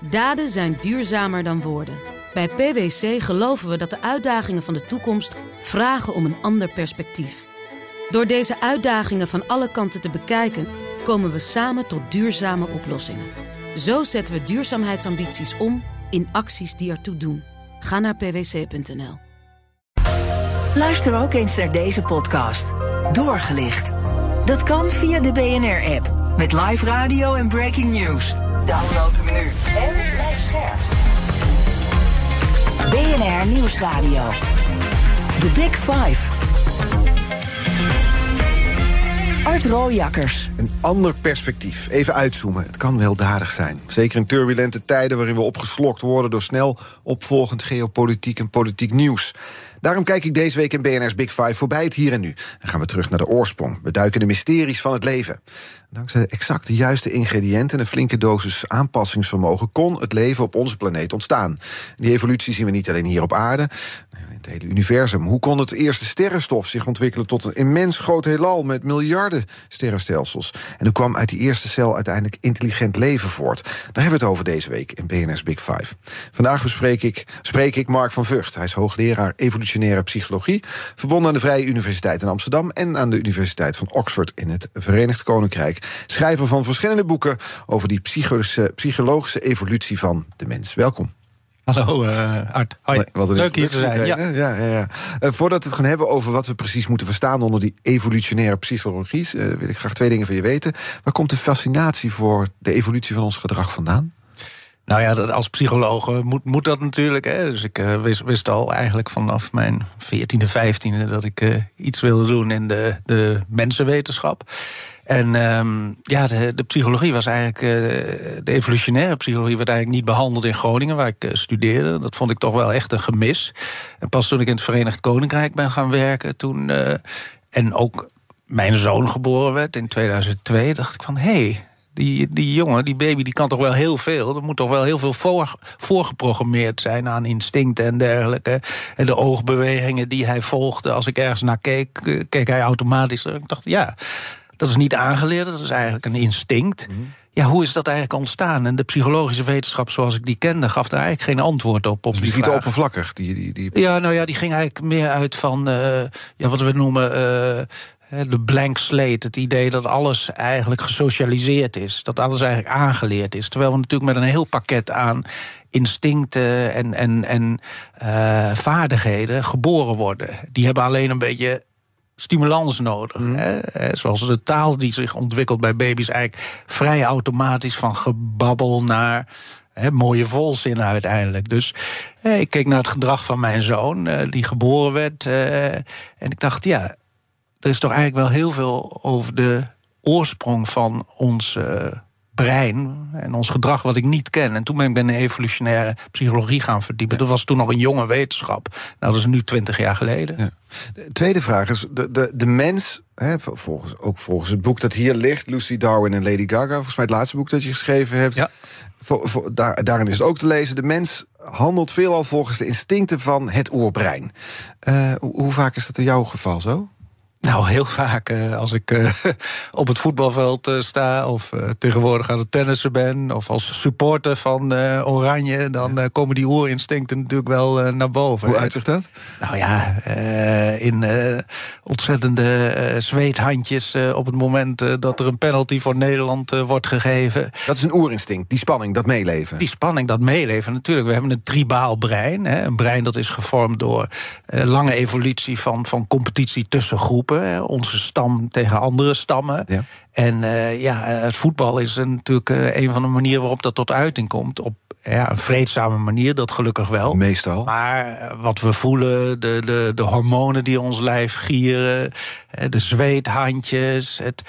Daden zijn duurzamer dan woorden. Bij PwC geloven we dat de uitdagingen van de toekomst vragen om een ander perspectief. Door deze uitdagingen van alle kanten te bekijken, komen we samen tot duurzame oplossingen. Zo zetten we duurzaamheidsambities om in acties die ertoe doen. Ga naar pwc.nl. Luister ook eens naar deze podcast. Doorgelicht. Dat kan via de BNR-app. Met live radio en breaking news. Download hem nu en blijf scherp. BNR Nieuwsradio. The Big Five. Art Rooijakkers. Een ander perspectief. Even uitzoomen. Het kan weldadig zijn. Zeker in turbulente tijden waarin we opgeslokt worden door snel opvolgend geopolitiek en politiek nieuws. Daarom kijk ik deze week in BNR's Big Five voorbij het hier en nu. En gaan we terug naar de oorsprong. We duiken de mysteries van het leven. Dankzij exact de juiste ingrediënten en een flinke dosis aanpassingsvermogen kon het leven op onze planeet ontstaan. Die evolutie zien we niet alleen hier op aarde, hele universum. Hoe kon het eerste sterrenstof zich ontwikkelen tot een immens groot heelal met miljarden sterrenstelsels? En hoe kwam uit die eerste cel uiteindelijk intelligent leven voort? Daar hebben we het over deze week in BNR's Big Five. Vandaag bespreek ik, spreek ik Mark van Vught. Hij is hoogleraar evolutionaire psychologie, verbonden aan de Vrije Universiteit in Amsterdam en aan de Universiteit van Oxford in het Verenigd Koninkrijk. Schrijver van verschillende boeken over die psychologische, psychologische evolutie van de mens. Welkom. Hallo uh, Art. Hoi. Wat Leuk hier te zijn. Ja. Ja, ja, ja. Uh, voordat we het gaan hebben over wat we precies moeten verstaan onder die evolutionaire psychologie, uh, wil ik graag twee dingen van je weten. Waar komt de fascinatie voor de evolutie van ons gedrag vandaan? Nou ja, dat als psycholoog moet, moet dat natuurlijk. Hè. Dus ik uh, wist, wist, al eigenlijk vanaf mijn 14e, 15e dat ik uh, iets wilde doen in de, de mensenwetenschap. En um, ja, de, de, psychologie was eigenlijk. Uh, de evolutionaire psychologie werd eigenlijk niet behandeld in Groningen, waar ik uh, studeerde. Dat vond ik toch wel echt een gemis. En pas toen ik in het Verenigd Koninkrijk ben gaan werken, toen. Uh, en ook mijn zoon geboren werd in 2002, dacht ik van hé. Hey, die, die jongen, die baby, die kan toch wel heel veel. Er moet toch wel heel veel voor, voorgeprogrammeerd zijn aan instincten en dergelijke. En de oogbewegingen die hij volgde. Als ik ergens naar keek, keek hij automatisch. Ik dacht, ja, dat is niet aangeleerd, dat is eigenlijk een instinct. Mm -hmm. Ja, hoe is dat eigenlijk ontstaan? En de psychologische wetenschap zoals ik die kende, gaf daar eigenlijk geen antwoord op. op dus die, die niet oppervlakkig? Die, die, die... Ja, nou ja, die ging eigenlijk meer uit van uh, ja, wat we noemen. Uh, de blank slate, het idee dat alles eigenlijk gesocialiseerd is. Dat alles eigenlijk aangeleerd is. Terwijl we natuurlijk met een heel pakket aan instincten en, en, en uh, vaardigheden geboren worden. Die hebben alleen een beetje stimulans nodig. Mm. Hè? Zoals de taal die zich ontwikkelt bij baby's eigenlijk vrij automatisch van gebabbel naar hè, mooie volzinnen uiteindelijk. Dus ik keek naar het gedrag van mijn zoon, eh, die geboren werd. Eh, en ik dacht, ja, er is toch eigenlijk wel heel veel over de oorsprong van ons brein en ons gedrag wat ik niet ken. En toen ben ik bij de evolutionaire psychologie gaan verdiepen. Ja. Dat was toen nog een jonge wetenschap. Nou, dat is nu twintig jaar geleden. Ja. De tweede vraag is, de, de, de mens, hè, volgens, ook volgens het boek dat hier ligt... Lucy Darwin en Lady Gaga, volgens mij het laatste boek dat je geschreven hebt... Ja. Voor, voor, daar, daarin is het ook te lezen, de mens handelt veelal volgens de instincten van het oerbrein. Uh, hoe, hoe vaak is dat in jouw geval zo? Nou, heel vaak uh, als ik uh, op het voetbalveld uh, sta... of tegenwoordig aan het tennissen ben... of als supporter van Oranje... dan komen die oerinstincten natuurlijk wel naar boven. Hoe uitzicht dat? Nou ja, in ontzettende zweethandjes... op het moment dat er een penalty voor Nederland wordt gegeven. Dat is een oerinstinct, die spanning, dat meeleven. Die spanning, dat meeleven. Natuurlijk, we hebben een tribaal brein. Hè, een brein dat is gevormd door lange evolutie... van, van competitie tussen groepen onze stam tegen andere stammen. Ja. En uh, ja, het voetbal is natuurlijk uh, een van de manieren waarop dat tot uiting komt. Op ja, een vreedzame manier, dat gelukkig wel. Meestal. Maar wat we voelen, de, de, de hormonen die ons lijf gieren, de zweethandjes, het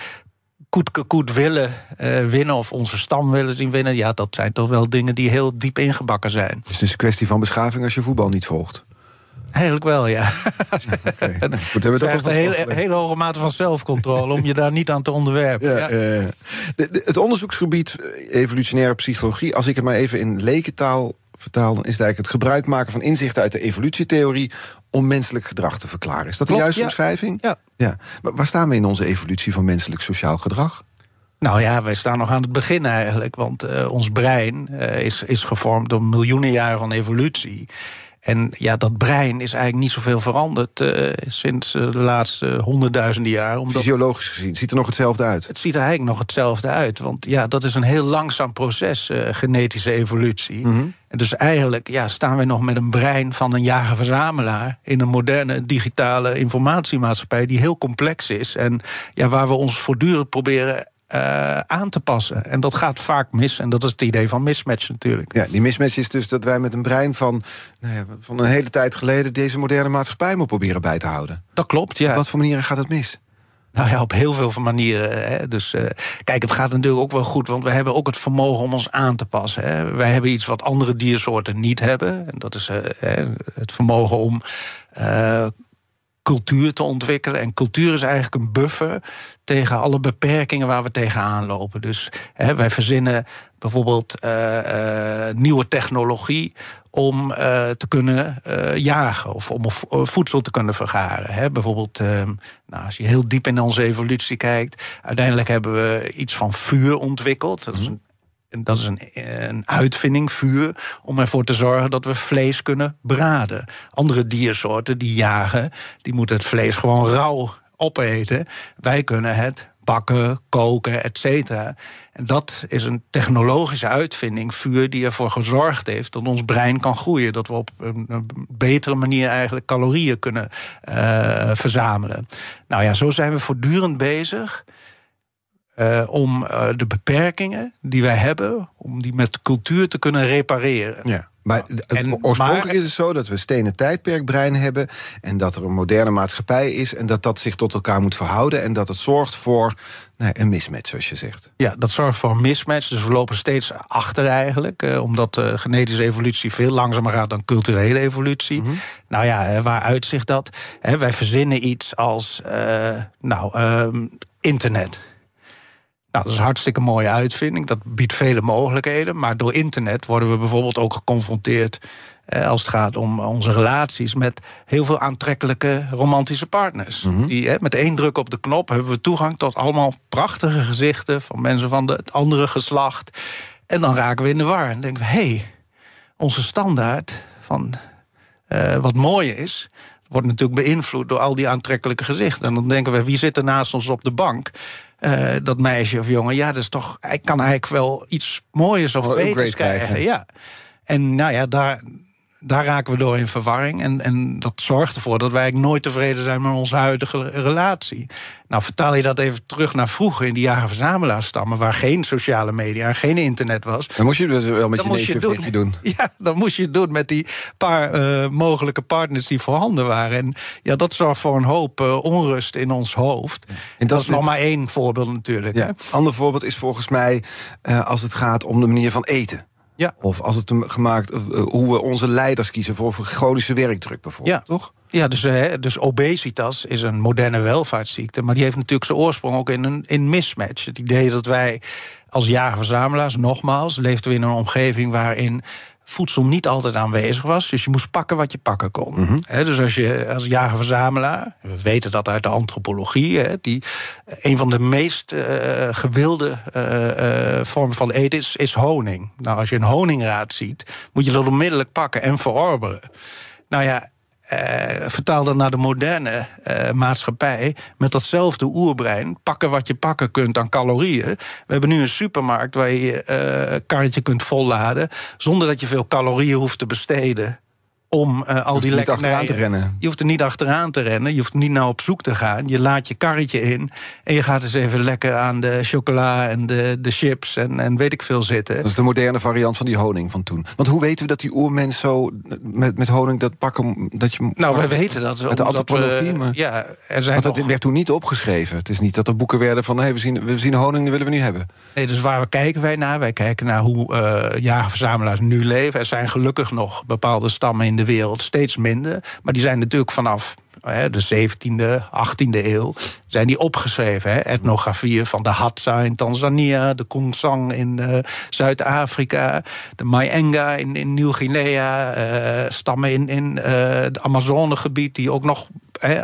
koet, koet willen uh, winnen of onze stam willen zien winnen, ja, dat zijn toch wel dingen die heel diep ingebakken zijn. Dus het is een kwestie van beschaving als je voetbal niet volgt. Eigenlijk wel, ja. Okay. Goed, hebben we dat een hele, hele hoge mate van zelfcontrole om je daar niet aan te onderwerpen. Ja, ja. Uh, de, de, het onderzoeksgebied evolutionaire psychologie, als ik het maar even in lekentaal vertaal, dan is het eigenlijk het gebruik maken van inzichten uit de evolutietheorie om menselijk gedrag te verklaren. Is dat de juiste omschrijving? Ja. ja. Waar staan we in onze evolutie van menselijk sociaal gedrag? Nou ja, wij staan nog aan het begin eigenlijk. Want uh, ons brein uh, is, is gevormd door miljoenen jaren van evolutie. En ja, dat brein is eigenlijk niet zoveel veranderd uh, sinds uh, de laatste honderdduizenden jaar. Omdat Fysiologisch gezien, ziet er nog hetzelfde uit? Het ziet er eigenlijk nog hetzelfde uit. Want ja, dat is een heel langzaam proces, uh, genetische evolutie. Mm -hmm. En dus eigenlijk ja, staan we nog met een brein van een jager-verzamelaar... in een moderne digitale informatiemaatschappij die heel complex is... en ja, waar we ons voortdurend proberen uh, aan te passen. En dat gaat vaak mis. En dat is het idee van mismatch natuurlijk. Ja, die mismatch is dus dat wij met een brein van, nou ja, van een hele tijd geleden... deze moderne maatschappij moeten proberen bij te houden. Dat klopt, ja. Op wat voor manieren gaat het mis? Nou ja, op heel veel manieren. Hè. Dus uh, kijk, het gaat natuurlijk ook wel goed, want we hebben ook het vermogen om ons aan te passen. Hè. Wij hebben iets wat andere diersoorten niet hebben. En dat is uh, het vermogen om cultuur te ontwikkelen. En cultuur is eigenlijk een buffer tegen alle beperkingen waar we tegenaan lopen. Dus hè, wij verzinnen bijvoorbeeld uh, uh, nieuwe technologie om uh, te kunnen jagen of om voedsel te kunnen vergaren. Hè. Bijvoorbeeld, nou, als je heel diep in onze evolutie kijkt, uiteindelijk hebben we iets van vuur ontwikkeld. Dat is een dat is een, uitvinding, vuur, om ervoor te zorgen dat we vlees kunnen braden. Andere diersoorten die jagen, die moeten het vlees gewoon rauw opeten. Wij kunnen het bakken, koken, et cetera. En dat is een technologische uitvinding, vuur, die ervoor gezorgd heeft dat ons brein kan groeien. Dat we op een betere manier eigenlijk calorieën kunnen uh, verzamelen. Nou ja, zo zijn we voortdurend bezig uh, om uh, de beperkingen die wij hebben, om die met cultuur te kunnen repareren. Ja. Maar en, oorspronkelijk maar, is het zo dat we stenen tijdperkbrein hebben... en dat er een moderne maatschappij is... en dat dat zich tot elkaar moet verhouden... en dat het zorgt voor een mismatch, zoals je zegt. Ja, dat zorgt voor een mismatch. Dus we lopen steeds achter eigenlijk... Eh, omdat uh, genetische evolutie veel langzamer gaat dan culturele evolutie. Mm -hmm. Nou ja, waar uitzicht dat? wij verzinnen iets als uh, nou, internet... Nou, dat is een hartstikke mooie uitvinding. Dat biedt vele mogelijkheden. Maar door internet worden we bijvoorbeeld ook geconfronteerd. Eh, als het gaat om onze relaties met heel veel aantrekkelijke romantische partners. Mm -hmm. Die, met één druk op de knop hebben we toegang tot allemaal prachtige gezichten van mensen van de, het andere geslacht. En dan raken we in de war en denken we: hé, hey, onze standaard van uh, wat mooi is, wordt natuurlijk beïnvloed door al die aantrekkelijke gezichten. En dan denken we: wie zit er naast ons op de bank? Uh, dat meisje of jongen, ja, dat is toch, hij kan eigenlijk wel iets mooiers of beters krijgen. krijgen. Ja. En nou ja, daar, daar raken we door in verwarring. En, en dat zorgt ervoor dat wij nooit tevreden zijn met onze huidige relatie. Nou, vertaal je dat even terug naar vroeger in die jaren verzamelaarsstammen, waar geen sociale media, geen internet was. Dan moest je dus wel met je neefje doen. doen. Ja, dan moest je het doen met die paar uh, mogelijke partners die voorhanden waren. En ja, dat zorgt voor een hoop uh, onrust in ons hoofd. En dat, dat is nog maar één voorbeeld natuurlijk. Ja. Ander voorbeeld is volgens mij uh, als het gaat om de manier van eten. Ja. Of als het gemaakt, hoe we onze leiders kiezen voor chronische werkdruk bijvoorbeeld, ja. toch? Ja, dus, dus obesitas is een moderne welvaartsziekte. Maar die heeft natuurlijk zijn oorsprong ook in een in mismatch. Het idee dat wij als jager-verzamelaars, nogmaals, leefden we in een omgeving waarin voedsel niet altijd aanwezig was. Dus je moest pakken wat je pakken kon. Mm -hmm. He, dus als je als jager-verzamelaar, we weten dat uit de antropologie, he, die een van de meest uh, gewilde uh, uh, vormen van eten is, is honing. Nou, als je een honingraad ziet, moet je dat onmiddellijk pakken en verorberen. Nou ja, vertaal dat naar de moderne uh, maatschappij. Met datzelfde oerbrein. Pakken wat je pakken kunt aan calorieën. We hebben nu een supermarkt waar je uh, karretje kunt volladen. zonder dat je veel calorieën hoeft te besteden om uh, al die lekkernijen... te rennen. Je hoeft er niet achteraan te rennen. Je hoeft niet naar op zoek te gaan. Je laat je karretje in en je gaat eens even lekker aan de chocola en de, de chips en, en weet ik veel zitten. Dat is de moderne variant van die honing van toen. Want hoe weten we dat die oermens zo met, met honing dat pakken... Dat je, nou, wij weten dat. Met de antropologie, maar, ja, er zijn want dat werd toen niet opgeschreven. Het is niet dat er boeken werden van... Hey, we, zien, we zien honing, die willen we nu hebben. Nee, dus waar kijken wij naar? Wij kijken naar hoe uh, jagerverzamelaars nu leven. Er zijn gelukkig nog bepaalde stammen in de wereld steeds minder. Maar die zijn natuurlijk vanaf de 17e, 18e eeuw... zijn die opgeschreven. Hè? Etnografieën van de Hadza in Tanzania... de Kongsang in uh, Zuid-Afrika... de Mayenga in, in Nieuw-Guinea... Uh, stammen in, in uh, het Amazonegebied... die ook nog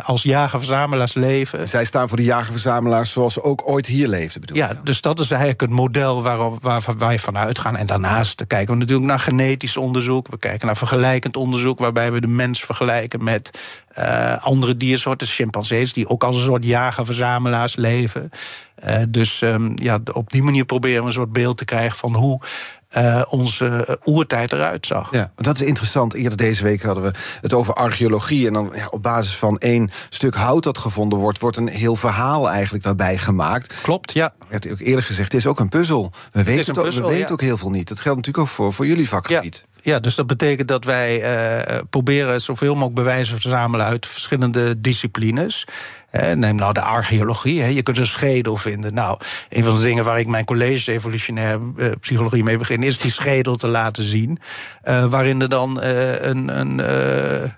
als jager-verzamelaars leven. Zij staan voor de jager-verzamelaars zoals ze ook ooit hier leefden, bedoel Ja, dus dat is eigenlijk het model waarop, waar wij vanuit gaan. En daarnaast kijken we natuurlijk naar genetisch onderzoek. We kijken naar vergelijkend onderzoek, waarbij we de mens vergelijken met uh, andere diersoorten, chimpansees, die ook als een soort jager-verzamelaars leven. Uh, dus um, ja, op die manier proberen we een soort beeld te krijgen van hoe uh, onze oertijd eruit zag. Ja, dat is interessant. Eerder deze week hadden we het over archeologie. En dan ja, op basis van één stuk hout dat gevonden wordt, wordt een heel verhaal eigenlijk daarbij gemaakt. Klopt, ja. Het eerder gezegd, het is ook een puzzel. We weten, het ook, we weten ook heel veel niet. Dat geldt natuurlijk ook voor, voor jullie vakgebied. Ja. Ja, dus dat betekent dat wij uh, proberen zoveel mogelijk bewijzen te verzamelen uit verschillende disciplines. Uh, neem nou de archeologie. Je kunt een schedel vinden. Nou, een van de dingen waar ik mijn college evolutionaire uh, psychologie mee begin, is die schedel te laten zien. waarin er dan een, een,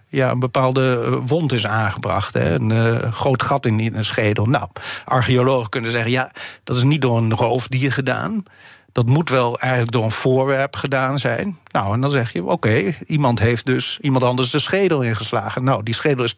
ja, een bepaalde wond is aangebracht. Een groot gat in een schedel. Nou, archeologen kunnen zeggen: ja, dat is niet door een roofdier gedaan dat moet wel eigenlijk door een voorwerp gedaan zijn. Nou, en dan zeg je, oké, iemand heeft dus iemand anders de schedel ingeslagen. Nou, die schedel is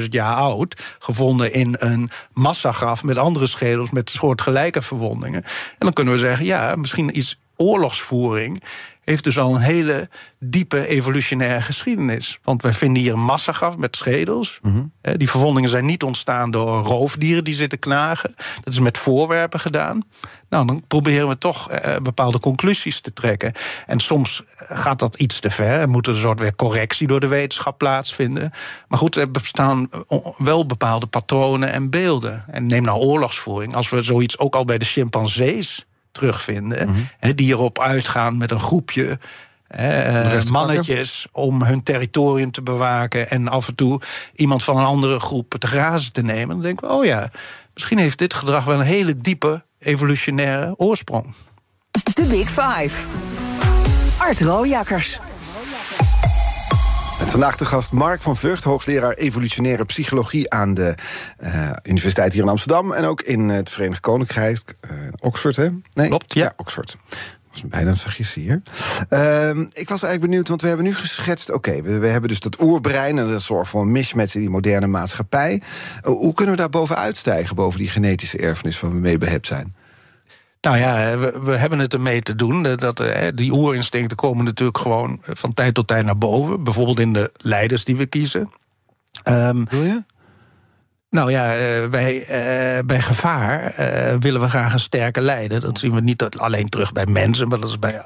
200.000 jaar oud, gevonden in een massagraf met andere schedels met soortgelijke verwondingen. En dan kunnen we zeggen, ja, misschien iets oorlogsvoering heeft dus al een hele diepe evolutionaire geschiedenis. Want wij vinden hier een massagraf met schedels. Mhm. Die verwondingen zijn niet ontstaan door roofdieren die zitten knagen. Dat is met voorwerpen gedaan. Nou, dan proberen we toch eh, bepaalde conclusies te trekken. En soms gaat dat iets te ver. Er moet een soort weer correctie door de wetenschap plaatsvinden. Maar goed, er bestaan wel bepaalde patronen en beelden. En neem nou oorlogsvoering. Als we zoiets ook al bij de chimpansees terugvinden. Mhm. die erop uitgaan met een groepje uh, mannetjes om hun territorium te bewaken en af en toe iemand van een andere groep te grazen te nemen. Dan denken we, oh ja, misschien heeft dit gedrag wel een hele diepe evolutionaire oorsprong. De Big Five. Art Rooijakkers. Met vandaag de gast Mark van Vught, hoogleraar evolutionaire psychologie aan de uh, Universiteit hier in Amsterdam en ook in het Verenigd Koninkrijk, uh, Oxford, hè? Nee, Klopt, ja. Oxford was bijna een vergissing hier. Uh, ik was eigenlijk benieuwd, want we hebben nu geschetst... oké, we, we, hebben dus dat oerbrein en dat zorgt voor een mismatch in die moderne maatschappij. hoe kunnen we daar bovenuit stijgen, boven die genetische erfenis... waar we mee behept zijn? Nou ja, we, we, hebben het ermee te doen. Dat, eh, die oerinstincten komen natuurlijk gewoon van tijd tot tijd naar boven. Bijvoorbeeld in de leiders die we kiezen. Um, Wil je? Nou ja, uh, bij, uh, bij gevaar uh, willen we graag een sterke leider. Dat zien we niet alleen terug bij mensen, maar dat is bij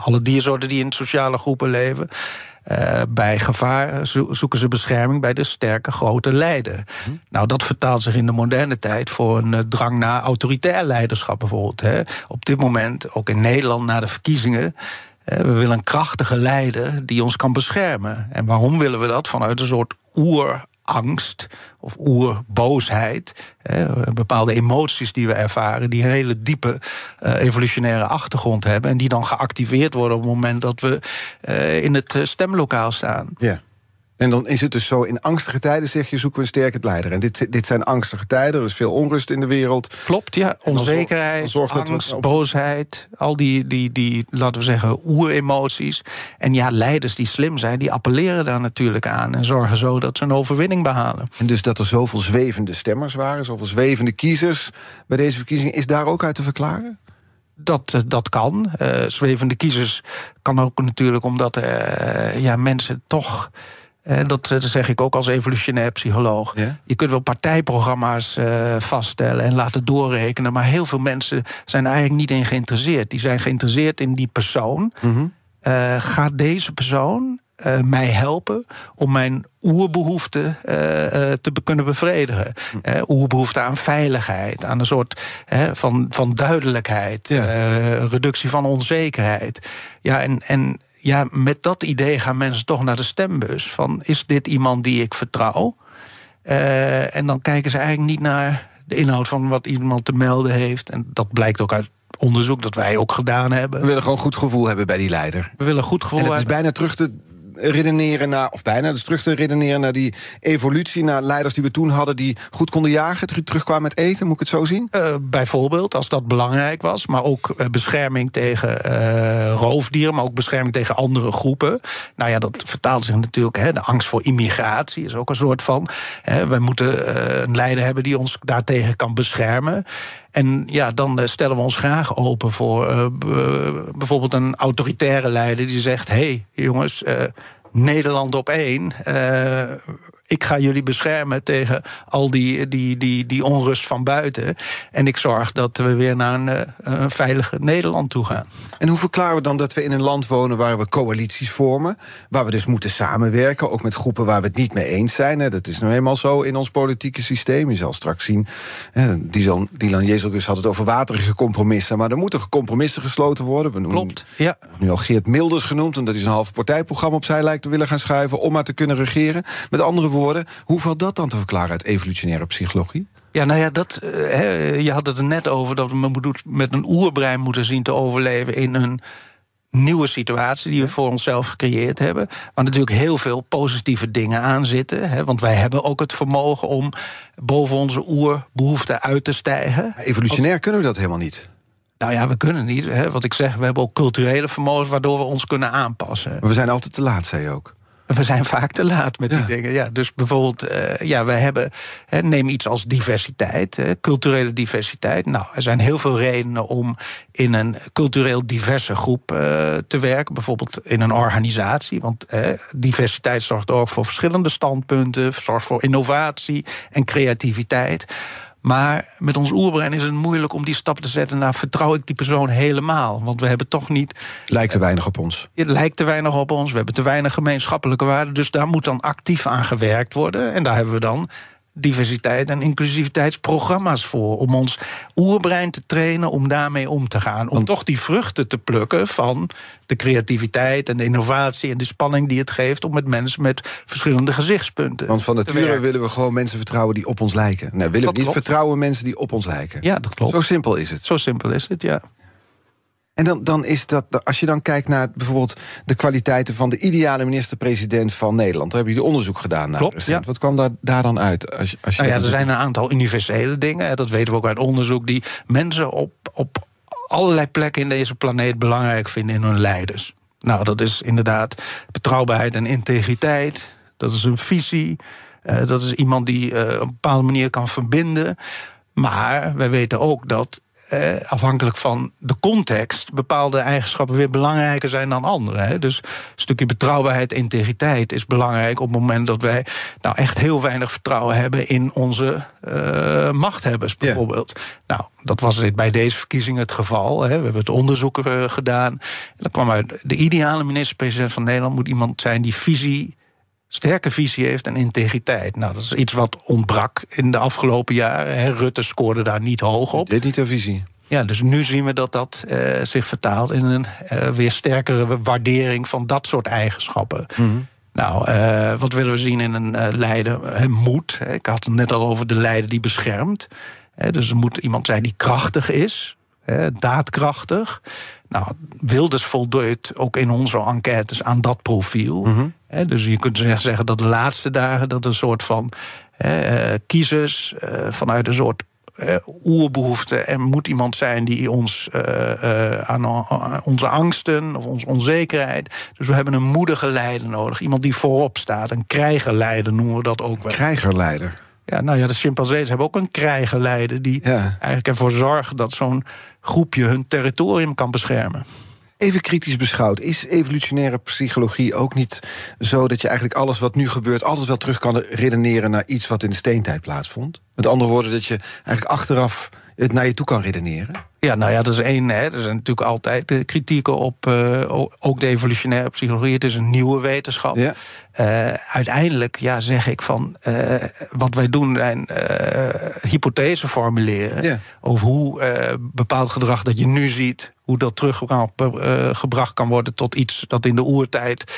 alle diersoorten die in sociale groepen leven. Uh, bij gevaar zoeken ze bescherming bij de sterke grote leider. Hm. Nou, dat vertaalt zich in de moderne tijd voor een uh, drang naar autoritair leiderschap bijvoorbeeld. Hè. Op dit moment, ook in Nederland na de verkiezingen. Uh, we willen een krachtige leider die ons kan beschermen. En waarom willen we dat? Vanuit een soort oer angst of oerboosheid. bepaalde emoties die we ervaren, die een hele diepe uh, evolutionaire achtergrond hebben. En die dan geactiveerd worden op het moment dat we uh, in het stemlokaal staan. Ja. En dan is het dus zo, in angstige tijden zeg je, zoeken we een sterke leider. En dit, dit zijn angstige tijden, er is veel onrust in de wereld. Klopt, ja. Onzekerheid, angst, we... boosheid, al die, die, die, laten we zeggen, oeremoties. En ja, leiders die slim zijn, die appelleren daar natuurlijk aan... en zorgen zo dat ze een overwinning behalen. En dus dat er zoveel zwevende stemmers waren, zoveel zwevende kiezers... bij deze verkiezingen, is daar ook uit te verklaren? Dat, eh, dat kan. Uh, zwevende kiezers kan ook natuurlijk omdat uh, ja, mensen toch uh, dat, zeg ik ook als evolutionair psycholoog. Je kunt wel partijprogramma's uh, vaststellen en laten doorrekenen, maar heel veel mensen zijn eigenlijk niet in geïnteresseerd. Die zijn geïnteresseerd in die persoon. Mm gaat deze persoon mij helpen om mijn oerbehoeften te kunnen bevredigen. Uh, oerbehoefte aan veiligheid, aan een soort van, van duidelijkheid, reductie van onzekerheid. Ja, en, en ja, met dat idee gaan mensen toch naar de stembus. Van is dit iemand die ik vertrouw? Uh, en dan kijken ze eigenlijk niet naar de inhoud van wat iemand te melden heeft. En dat blijkt ook uit onderzoek dat wij ook gedaan hebben. We willen gewoon goed gevoel hebben bij die leider. We willen goed gevoel En het is bijna terug te redeneren naar, of bijna dus terug te redeneren naar die evolutie, naar leiders die we toen hadden die goed konden jagen, terugkwamen met eten? Moet ik het zo zien? Uh, bijvoorbeeld, als dat belangrijk was, maar ook uh, bescherming tegen uh, roofdieren, maar ook bescherming tegen andere groepen. Nou ja, dat vertaalt zich natuurlijk, hè, de angst voor immigratie is ook een soort van. Hè, we moeten een leider hebben die ons daartegen kan beschermen. En ja, dan stellen we ons graag open voor bijvoorbeeld een autoritaire leider die zegt: hé hey, jongens, Nederland op één. Ik ga jullie beschermen tegen al die, die, die, die onrust van buiten. En ik zorg dat we weer naar een, eh, een veilige Nederland toe gaan. En hoe verklaren we dan dat we in een land wonen waar we coalities vormen? Waar we dus moeten samenwerken, ook met groepen waar we het niet mee eens zijn. Dat is nou eenmaal zo in ons politieke systeem. Je zal straks zien, Dylan, Dylan Jezelgus had het over waterige compromissen. Maar er moeten compromissen gesloten worden. We noemen Klopt, ja. nu al Geert Milders genoemd, omdat hij zijn half partijprogramma opzij lijkt te willen gaan schuiven om maar te kunnen regeren. Met andere woorden hoe valt dat dan te verklaren uit evolutionaire psychologie? Ja, nou ja, dat, uh, je had het er net over dat we met een oerbrein moeten zien te overleven in een nieuwe situatie die we voor onszelf gecreëerd hebben. Waar natuurlijk heel veel positieve dingen aan zitten. Hè, want wij hebben ook het vermogen om boven onze oerbehoeften uit te stijgen. Evolutionair kunnen we dat helemaal niet. Nou ja, we kunnen niet. Hè, wat ik zeg, we hebben ook culturele vermogens waardoor we ons kunnen aanpassen. Maar we zijn altijd te laat, zei je ook. We zijn vaak te laat met die dingen. Ja, dus bijvoorbeeld, uh, ja, we hebben, neem iets als diversiteit, culturele diversiteit. Nou, er zijn heel veel redenen om in een cultureel diverse groep uh, te werken. Bijvoorbeeld in een organisatie. Want diversiteit zorgt ook voor verschillende standpunten, zorgt voor innovatie en creativiteit. Maar met ons oerbrein is het moeilijk om die stap te zetten naar vertrouw ik die persoon helemaal. Want we hebben toch niet. Lijkt te weinig op ons. Het lijkt te weinig op ons. We hebben te weinig gemeenschappelijke waarden. Dus daar moet dan actief aan gewerkt worden. En daar hebben we dan diversiteit en inclusiviteitsprogramma's voor. Om ons oerbrein te trainen om daarmee om te gaan. Om toch die vruchten te plukken van de creativiteit en de innovatie en de spanning die het geeft om met mensen met verschillende gezichtspunten. Want van nature willen we gewoon mensen vertrouwen die op ons lijken. Nee, willen we niet vertrouwen mensen die op ons lijken. Ja, dat klopt. Zo simpel is het. Zo simpel is het, ja. En dan, dan is dat, als je dan kijkt naar bijvoorbeeld de kwaliteiten van de ideale minister-president van Nederland. Daar hebben jullie onderzoek gedaan naar. Klopt, ja. Wat kwam daar, daar dan uit? Als, als je nou ja, er zijn een aantal universele dingen. Dat weten we ook uit onderzoek. Die mensen op, op allerlei plekken in deze planeet belangrijk vinden in hun leiders. Nou, dat is inderdaad betrouwbaarheid en integriteit. Dat is een visie. Uh, dat is iemand die uh, op een bepaalde manier kan verbinden. Maar wij weten ook dat eh, afhankelijk van de context bepaalde eigenschappen weer belangrijker zijn dan andere. Hè. Dus een stukje betrouwbaarheid, integriteit is belangrijk op het moment dat wij nou echt heel weinig vertrouwen hebben in onze uh, machthebbers, bijvoorbeeld. Nou, dat was bij deze verkiezingen het geval. Hè. We hebben het onderzoek uh, gedaan. En dan kwam uit de ideale minister-president van Nederland moet iemand zijn die visie sterke visie heeft en integriteit. Nou, dat is iets wat ontbrak in de afgelopen jaren. Rutte scoorde daar niet hoog op. Dit niet een visie. Ja, dus nu zien we dat dat uh, zich vertaalt in een uh, weer sterkere waardering van dat soort eigenschappen. Mm -hmm. Nou, uh, wat willen we zien in een leider? moed. Ik had het net al over de leider die beschermt. dus er moet iemand zijn die krachtig is, daadkrachtig. Nou, Wilders voldoet ook in onze enquêtes aan dat profiel. Mm -hmm dus je kunt zeggen dat de laatste dagen dat een soort van eh, kiezers eh, vanuit een soort uh, oerbehoefte. Er moet iemand zijn die ons uh, aan onze angsten of onze onzekerheid. Dus we hebben een moedige leider nodig. Iemand die voorop staat. Een krijgerleider noemen we dat ook wel. Krijgerleider. Ja, nou ja, de chimpansees hebben ook een krijgerleider die eigenlijk ervoor zorgt dat zo'n groepje hun territorium kan beschermen. Even kritisch beschouwd, is evolutionaire psychologie ook niet zo dat je eigenlijk alles wat nu gebeurt altijd wel terug kan redeneren naar iets wat in de steentijd plaatsvond? Met andere woorden, dat je eigenlijk achteraf het naar je toe kan redeneren? Ja, nou ja, dat is één. Hè. Er zijn natuurlijk altijd de kritieken op uh, ook de evolutionaire psychologie. Het is een nieuwe wetenschap. Ja. Uh, uiteindelijk ja, zeg ik van uh, wat wij doen zijn hypothesen formuleren ja. over hoe bepaald gedrag dat je nu ziet, hoe dat teruggebracht kan worden tot iets dat in de oertijd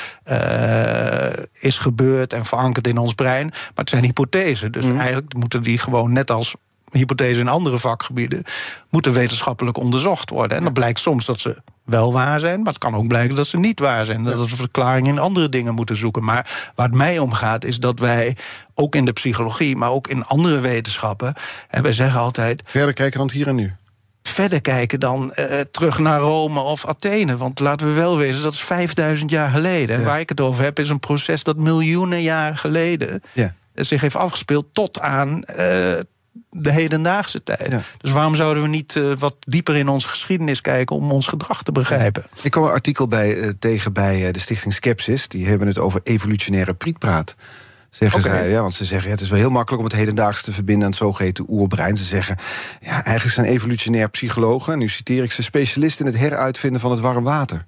is gebeurd en verankerd in ons brein. Maar het zijn hypothesen. Dus mm. eigenlijk moeten die gewoon net als hypothesen in andere vakgebieden, moeten wetenschappelijk onderzocht worden. En dan blijkt soms dat ze wel waar zijn, maar het kan ook blijken dat ze niet waar zijn. Dat we verklaringen in andere dingen moeten zoeken. Maar waar het mij om gaat, is dat wij ook in de psychologie, maar ook in andere wetenschappen, en wij zeggen altijd. Verder kijken dan hier en nu verder kijken dan uh, terug naar Rome of Athene. Want laten we wel wezen, dat is 5000 jaar geleden. En waar ik het over heb, is een proces dat miljoenen jaren geleden ja. zich heeft afgespeeld tot aan uh, de hedendaagse tijd. Dus waarom zouden we niet uh, wat dieper in onze geschiedenis kijken om ons gedrag te begrijpen? Ik kwam een artikel bij, tegen bij de Stichting Skepsis. Die hebben het over evolutionaire prietpraat. Zeggen zij, ja, want ze zeggen ja, het is wel heel makkelijk om het hedendaags te verbinden aan het zogeheten oerbrein. Ze zeggen, ja, eigenlijk zijn evolutionair psychologen, nu citeer ik ze, specialisten in het heruitvinden van het warm water.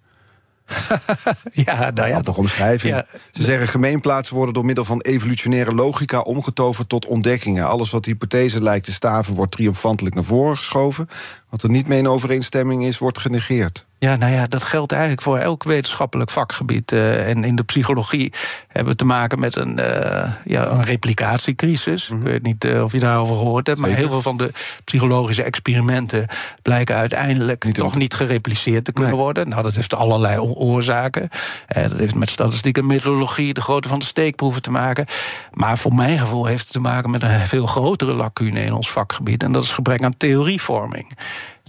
ja, nou ja, toch omschrijving. Ja, Ze zeggen gemeenplaatsen worden door middel van evolutionaire logica omgetoverd tot ontdekkingen. Alles wat hypothese lijkt te staven wordt triomfantelijk naar voren geschoven. Wat er niet mee in overeenstemming is, wordt genegeerd. Ja, nou ja, dat geldt eigenlijk voor elk wetenschappelijk vakgebied. Uh, en in de psychologie hebben we te maken met een, uh, ja, een replicatiecrisis. Mm Ik weet niet uh, of je daarover gehoord hebt, maar heel veel van de psychologische experimenten blijken uiteindelijk niet toch niet gerepliceerd te kunnen nee. worden. Nou, dat heeft allerlei oorzaken. dat heeft met statistiek en methodologie, de grootte van de steekproeven te maken. Maar voor mijn gevoel heeft het te maken met een veel grotere lacune in ons vakgebied. En dat is gebrek aan theorievorming.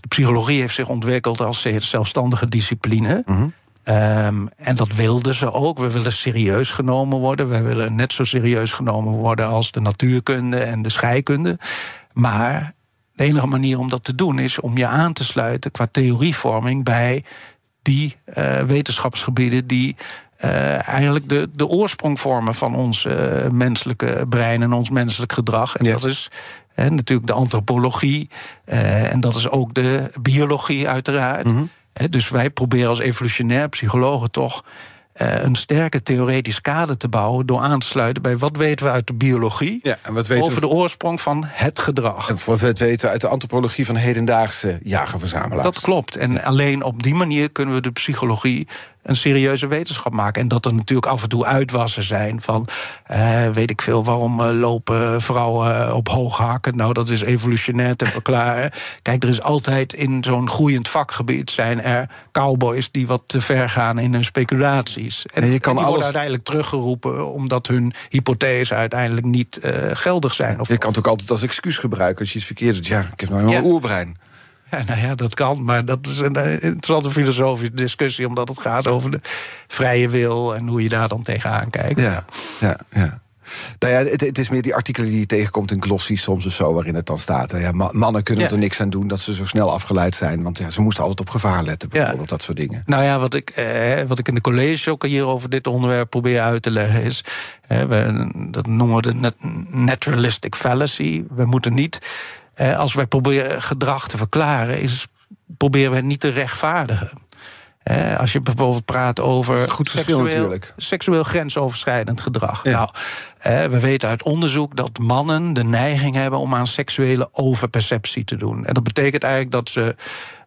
De psychologie heeft zich ontwikkeld als zelfstandige discipline. Mm en dat wilden ze ook. We willen serieus genomen worden. We willen net zo serieus genomen worden als de natuurkunde en de scheikunde. Maar de enige manier om dat te doen is om je aan te sluiten qua theorievorming bij die uh, wetenschapsgebieden die uh, eigenlijk de, de oorsprong vormen van ons uh, menselijke brein en ons menselijk gedrag. En dat is natuurlijk de antropologie. Uh, en dat is ook de biologie, uiteraard. Mm dus wij proberen als evolutionair psychologen toch uh, een sterke theoretisch kader te bouwen door aan te sluiten bij wat weten we uit de biologie ja, en wat weten over we... de oorsprong van het gedrag. En wat weten we uit de antropologie van hedendaagse jagerverzamelaars. Dat klopt. En alleen op die manier kunnen we de psychologie een serieuze wetenschap maken. En dat er natuurlijk af en toe uitwassen zijn van, eh, weet ik veel, waarom eh, lopen vrouwen op hoge hakken? Nou, dat is evolutionair te verklaren. Kijk, er is altijd in zo'n groeiend vakgebied zijn er cowboys die wat te ver gaan in hun speculaties. En, en je kan die alles... worden uiteindelijk teruggeroepen omdat hun hypothese uiteindelijk niet uh, geldig zijn. Of je kan het ook altijd als excuus gebruiken als je iets verkeerd doet. Ja, ik heb nou een ja. oerbrein. Ja, nou ja, dat kan, maar dat is een eh, interessante filosofische discussie... omdat het gaat over de vrije wil en hoe je daar dan tegenaan kijkt. Ja, ja, ja. Nou ja, het, het, is meer die artikelen die je tegenkomt in glossies soms of zo, waarin het dan staat. Ja, mannen kunnen er niks aan doen dat ze zo snel afgeleid zijn. Want ja, ze moesten altijd op gevaar letten, bijvoorbeeld, dat soort dingen. Nou ja, wat ik, eh, wat ik in de college ook hier over dit onderwerp probeer uit te leggen is. Eh, we, dat noemen we de naturalistic fallacy. We moeten niet eh, als wij proberen gedrag te verklaren, is, proberen we het niet te rechtvaardigen. Eh, als je bijvoorbeeld praat over goed seksueel, seksueel grensoverschrijdend gedrag. Nou, eh, we weten uit onderzoek dat mannen de neiging hebben om aan seksuele overperceptie te doen. En dat betekent eigenlijk dat ze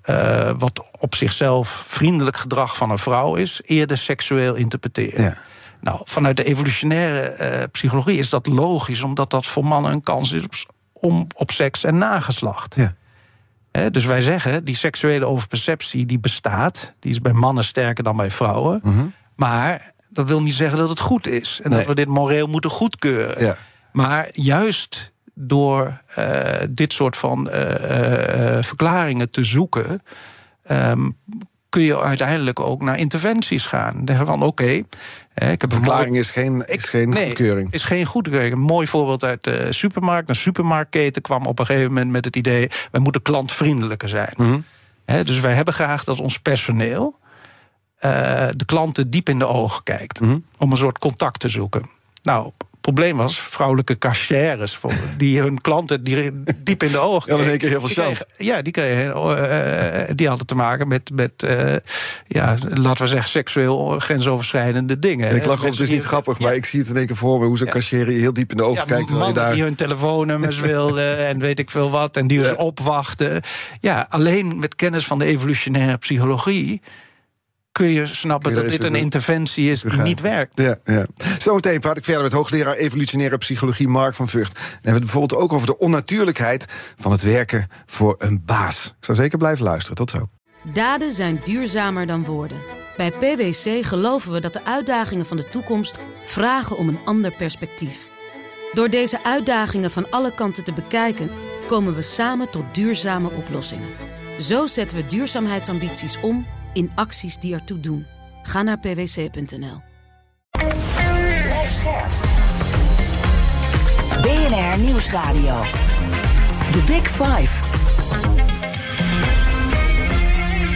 uh, wat op zichzelf vriendelijk gedrag van een vrouw is, eerder seksueel interpreteren. Ja. Nou, vanuit de evolutionaire uh, psychologie is dat logisch, omdat dat voor mannen een kans is om op seks en nageslacht. Ja. dus wij zeggen, die seksuele overperceptie die bestaat. Die is bij mannen sterker dan bij vrouwen. Mhm. Maar dat wil niet zeggen dat het goed is. En dat we dit moreel moeten goedkeuren. Ja. Maar juist door uh, dit soort van uh, uh, verklaringen te zoeken... Um, kun je uiteindelijk ook naar interventies gaan. Zeggen van oké. Okay, ik heb Verklaring is geen, is geen nee, goedkeuring. Is geen goedkeuring. Een mooi voorbeeld uit de supermarkt. Een supermarktketen kwam op een gegeven moment met het idee: wij moeten klantvriendelijker zijn. Mm dus wij hebben graag dat ons personeel uh, de klanten diep in de ogen kijkt. Mm Om een soort contact te zoeken. Nou, probleem was vrouwelijke cashiers die hun klanten diep in de ogen. Ja, dat keer heel veel chance. Ja, die, kregen, uh, die hadden te maken met, met uh, ja, laten we zeggen, seksueel grensoverschrijdende dingen. ik lach dus niet grappig, maar ik zie het in één keer voor me hoe zo'n ja. cashier heel diep in de ogen kijkt. Mannen daar... die hun telefoonnummers wilden en weet ik veel wat, en die dus opwachten. Ja, alleen met kennis van de evolutionaire psychologie kun je snappen dat dit een interventie is die niet werkt. Ja, ja. Zometeen praat ik verder met hoogleraar evolutionaire psychologie Mark van Vught. En hebben we het bijvoorbeeld ook over de onnatuurlijkheid van het werken voor een baas. Ik zou zeker blijven luisteren. Tot zo. Daden zijn duurzamer dan woorden. Bij PwC geloven we dat de uitdagingen van de toekomst vragen om een ander perspectief. Door deze uitdagingen van alle kanten te bekijken, komen we samen tot duurzame oplossingen. Zo zetten we duurzaamheidsambities om in acties die ertoe doen. Ga naar pwc.nl. BNR Nieuwsradio. The Big Five.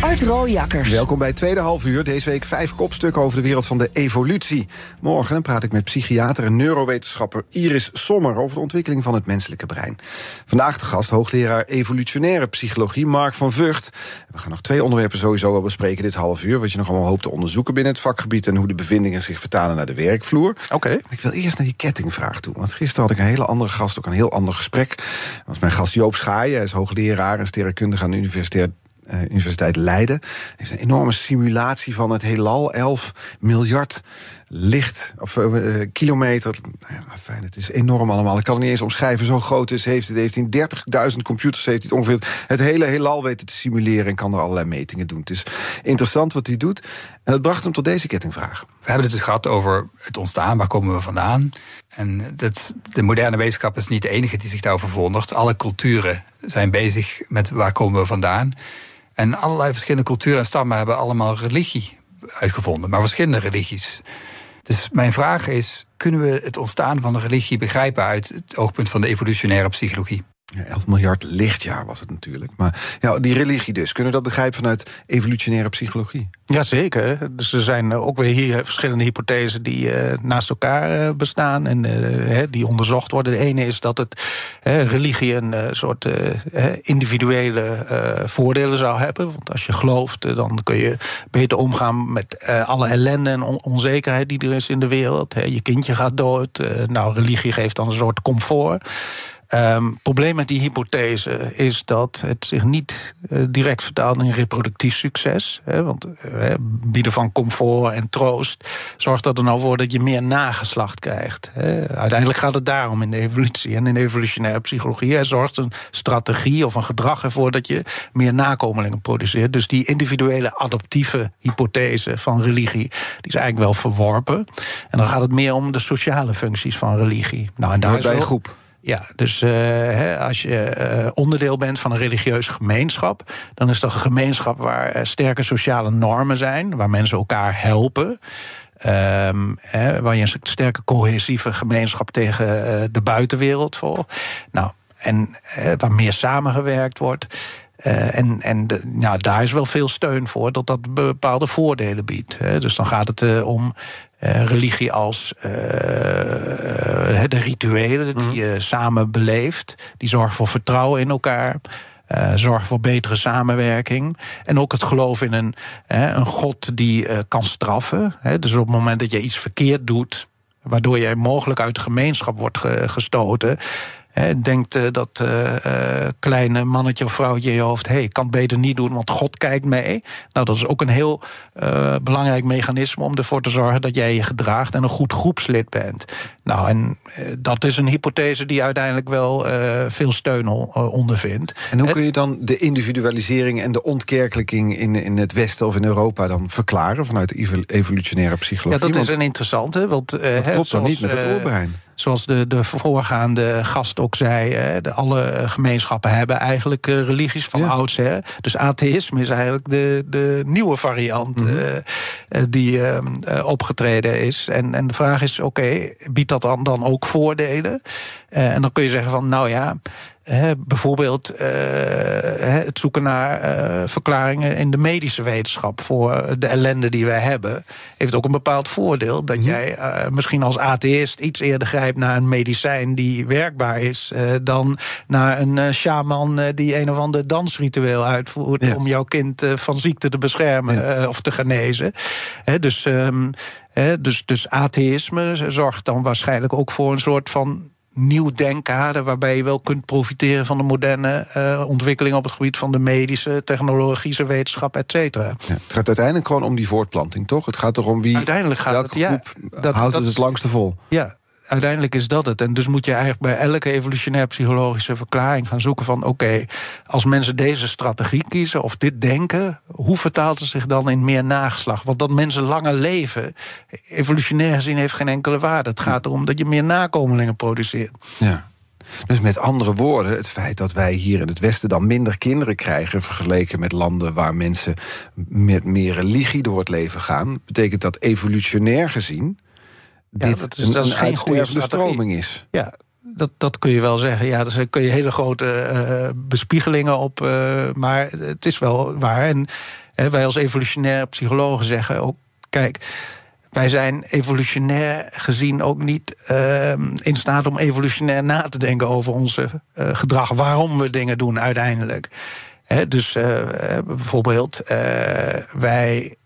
Art Rooijakkers. Welkom bij het tweede half uur. Deze week vijf kopstukken over de wereld van de evolutie. Morgen praat ik met psychiater en neurowetenschapper Iris Sommer over de ontwikkeling van het menselijke brein. Vandaag de gast hoogleraar evolutionaire psychologie Mark van Vught. We gaan nog twee onderwerpen sowieso wel bespreken dit half uur. Wat je nog allemaal hoopt te onderzoeken binnen het vakgebied en hoe de bevindingen zich vertalen naar de werkvloer. Oké. Ik wil eerst naar die kettingvraag toe. Want gisteren had ik een hele andere gast, ook een heel ander gesprek. Dat was mijn gast Joop Schaaien. Hij is hoogleraar en sterrenkundige aan de Universiteit Universiteit Leiden. Het is een enorme simulatie van het heelal. 11 miljard licht of uh, kilometer. Nou fijn, het is enorm allemaal. Ik kan het niet eens omschrijven. Zo groot is, heeft het, heeft in 30.000 computers heeft het ongeveer het hele heelal weten te simuleren en kan er allerlei metingen doen. Het is interessant wat hij doet. En dat bracht hem tot deze kettingvraag. We hebben het dus gehad over het ontstaan, waar komen we vandaan? En dat, de moderne wetenschap is niet de enige die zich daarover verwondert. Alle culturen zijn bezig met waar komen we vandaan. En allerlei verschillende culturen en stammen hebben allemaal religie uitgevonden, maar verschillende religies. Dus mijn vraag is: kunnen we het ontstaan van een religie begrijpen uit het oogpunt van de evolutionaire psychologie? Ja, 11 miljard lichtjaar was het natuurlijk. Maar ja, die religie dus, kunnen we dat begrijpen vanuit evolutionaire psychologie? Jazeker. Dus er zijn ook weer hier verschillende hypothesen die uh, naast elkaar uh, bestaan en die onderzocht worden. De ene is dat het religie een soort individuele voordelen zou hebben. Want als je gelooft, dan kun je beter omgaan met alle ellende en on onzekerheid die er is in de wereld. je kindje gaat dood. nou, religie geeft dan een soort comfort. Um, probleem met die hypothese is dat het zich niet uh, direct vertaalt in reproductief succes. Hè, want uh, bieden van comfort en troost zorgt er nou voor dat je meer nageslacht krijgt. Hè. Uiteindelijk gaat het daarom in de evolutie en in de evolutionaire psychologie. Er zorgt een strategie of een gedrag ervoor dat je meer nakomelingen produceert. Dus die individuele adaptieve hypothese van religie, die is eigenlijk wel verworpen. En dan gaat het meer om de sociale functies van religie. Nou, en daar is bij een groep. Ja, dus uh, als je uh, onderdeel bent van een religieuze gemeenschap, dan is dat een gemeenschap waar uh, sterke sociale normen zijn, waar mensen elkaar helpen. Um, waar je een sterke cohesieve gemeenschap tegen de buitenwereld voor. Nou, en waar meer samengewerkt wordt. En en nou, daar is wel veel steun voor dat dat bepaalde voordelen biedt. Hè. Dus dan gaat het om uh, religie als de rituelen die je samen beleeft. Die zorgen voor vertrouwen in elkaar. Uh, zorgen voor betere samenwerking. En ook het geloof in een, een God die uh, kan straffen. dus op het moment dat je iets verkeerd doet, waardoor je mogelijk uit de gemeenschap wordt gestoten, denkt uh, dat uh, uh, kleine mannetje of vrouwtje in je hoofd... hé, hey, ik kan het beter niet doen, want God kijkt mee. Nou, dat is ook een heel belangrijk mechanisme om ervoor te zorgen... dat jij je gedraagt en een goed groepslid bent. Nou, en dat is een hypothese die uiteindelijk wel veel steun ondervindt. En hoe kun je dan de individualisering en de ontkerkelijking... in, in het Westen of in Europa dan verklaren... vanuit de evolutionaire psychologie? Ja, dat is een interessante, want... dat klopt dan niet met het oorbrein zoals de, de voorgaande gast ook zei, hè, de, alle gemeenschappen hebben eigenlijk uh, religies van ja. oudsher. Dus atheïsme is eigenlijk de, de nieuwe variant mm -hmm. uh, die uh, opgetreden is. En, en de vraag is: oké, biedt dat dan, dan ook voordelen? en dan kun je zeggen van, nou ja bijvoorbeeld uh, het zoeken naar uh, verklaringen in de medische wetenschap voor de ellende die wij hebben, heeft ook een bepaald voordeel. Dat mm -hmm. jij uh, misschien als atheïst iets eerder grijpt naar een medicijn die werkbaar is, dan naar een shaman die een of ander dansritueel uitvoert ja. om jouw kind van ziekte te beschermen ja. of te genezen. dus, um, dus, dus atheïsme zorgt dan waarschijnlijk ook voor een soort van nieuw denkkader waarbij je wel kunt profiteren van de moderne uh, ontwikkeling op het gebied van de medische, technologische wetenschap, et cetera. Ja, het gaat uiteindelijk gewoon om die voortplanting, toch? Het gaat erom wie. Uiteindelijk gaat het, ja, dat, houdt dat, het het langste vol. Ja, uiteindelijk is dat het. En dus moet je eigenlijk bij elke evolutionair psychologische verklaring gaan zoeken van oké, als mensen deze strategie kiezen of dit denken, hoe vertaalt het zich dan in meer nageslag? Want dat mensen langer leven, evolutionair gezien heeft geen enkele waarde. Het gaat erom dat je meer nakomelingen produceert. Ja. Dus met andere woorden, het feit dat wij hier in het Westen dan minder kinderen krijgen, vergeleken met landen waar mensen met meer religie door het leven gaan, betekent dat evolutionair gezien dit dat is, dat is geen goede stroming is. Ja, dat, dat kun je wel zeggen. Ja, daar kun je hele grote uh, bespiegelingen op. Uh, maar het is wel waar. En uh, wij als evolutionair psychologen zeggen ook: kijk. Wij zijn evolutionair gezien ook niet ehm, in staat om evolutionair na te denken over ons gedrag, waarom we dingen doen uiteindelijk. dus bijvoorbeeld, wij